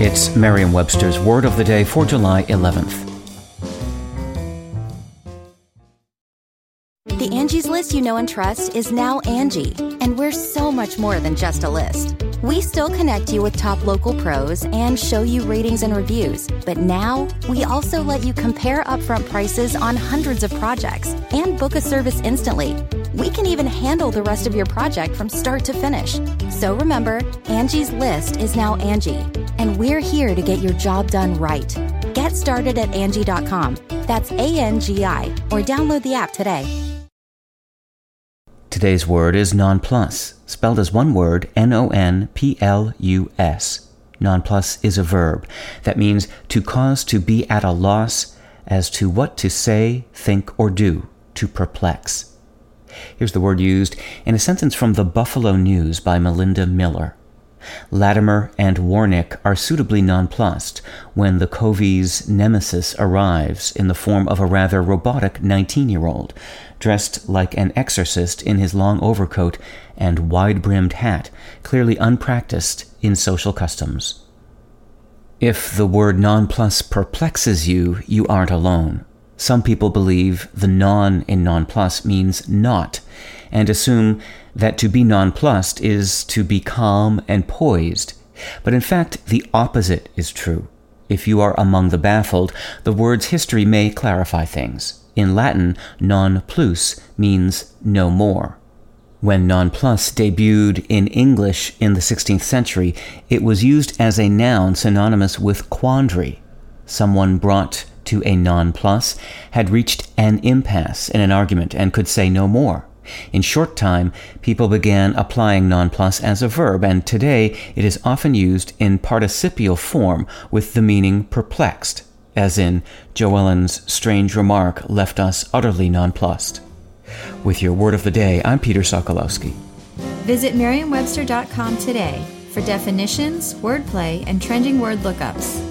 It's Merriam Webster's Word of the Day for July 11th. The Angie's list you know and trust is now Angi, and we're so much more than just a list. We still connect you with top local pros and show you ratings and reviews, but now we also let you compare upfront prices on hundreds of projects and book a service instantly. We can even handle the rest of your project from start to finish. So remember, Angie's list is now Angi, and we're here to get your job done right. Get started at Angi.com. That's A N G I, or download the app today. Today's word is nonplus, spelled as one word N O N P L U S. Nonplus is a verb that means to cause to be at a loss as to what to say, think, or do, to perplex. Here's the word used in a sentence from the Buffalo News by Melinda Miller. Latimer and Warnick are suitably nonplussed when the Coveys' nemesis arrives in the form of a rather robotic 19 year old, dressed like an exorcist in his long overcoat and wide brimmed hat, clearly unpracticed in social customs. If the word nonplus perplexes you, you aren't alone. Some people believe the non in nonplus means not, and assume that to be nonplussed is to be calm and poised. But in fact, the opposite is true. If you are among the baffled, the word's history may clarify things. In Latin, non plus means no more. When nonplus debuted in English in the 16th century, it was used as a noun synonymous with quandary. Someone brought to a nonplus had reached an impasse in an argument and could say no more. In short time, people began applying nonplus as a verb, and today it is often used in participial form with the meaning perplexed, as in Jo Ellen's strange remark left us utterly nonplussed. With your word of the day, I'm Peter Sokolowski. Visit merriam-webster.com today for definitions, wordplay, and trending word lookups.